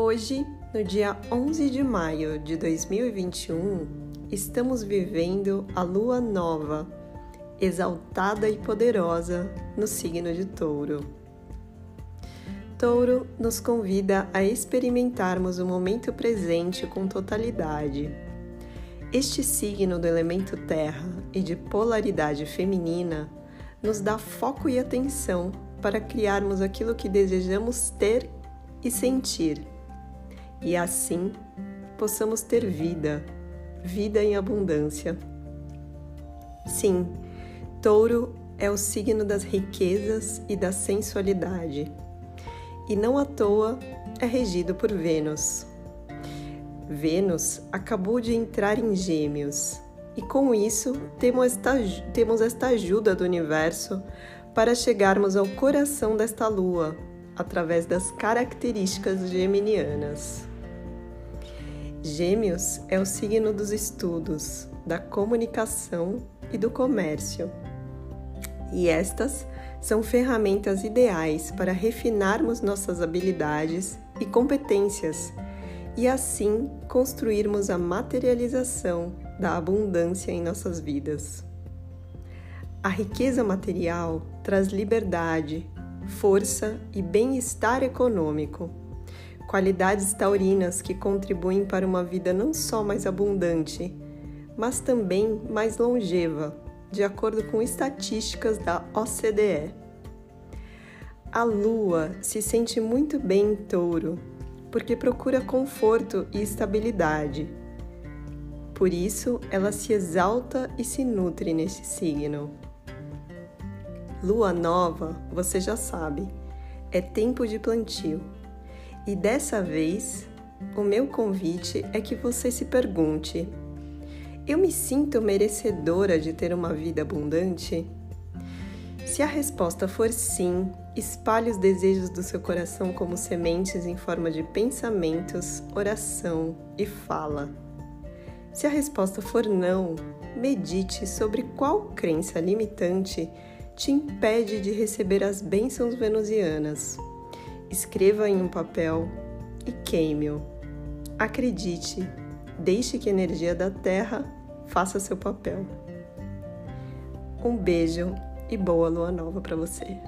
Hoje, no dia 11 de maio de 2021, estamos vivendo a lua nova, exaltada e poderosa no signo de Touro. Touro nos convida a experimentarmos o momento presente com totalidade. Este signo do elemento terra e de polaridade feminina nos dá foco e atenção para criarmos aquilo que desejamos ter e sentir e assim possamos ter vida, vida em abundância. Sim, Touro é o signo das riquezas e da sensualidade, e não à toa é regido por Vênus. Vênus acabou de entrar em Gêmeos, e com isso temos esta, temos esta ajuda do universo para chegarmos ao coração desta lua através das características geminianas. Gêmeos é o signo dos estudos, da comunicação e do comércio. E estas são ferramentas ideais para refinarmos nossas habilidades e competências e assim construirmos a materialização da abundância em nossas vidas. A riqueza material traz liberdade, força e bem-estar econômico qualidades taurinas que contribuem para uma vida não só mais abundante, mas também mais longeva, de acordo com estatísticas da OCDE. A lua se sente muito bem em touro, porque procura conforto e estabilidade. Por isso, ela se exalta e se nutre neste signo. Lua nova, você já sabe, é tempo de plantio e dessa vez, o meu convite é que você se pergunte: eu me sinto merecedora de ter uma vida abundante? Se a resposta for sim, espalhe os desejos do seu coração como sementes em forma de pensamentos, oração e fala. Se a resposta for não, medite sobre qual crença limitante te impede de receber as bênçãos venusianas escreva em um papel e queime-o. Acredite, deixe que a energia da Terra faça seu papel. Um beijo e boa lua nova para você.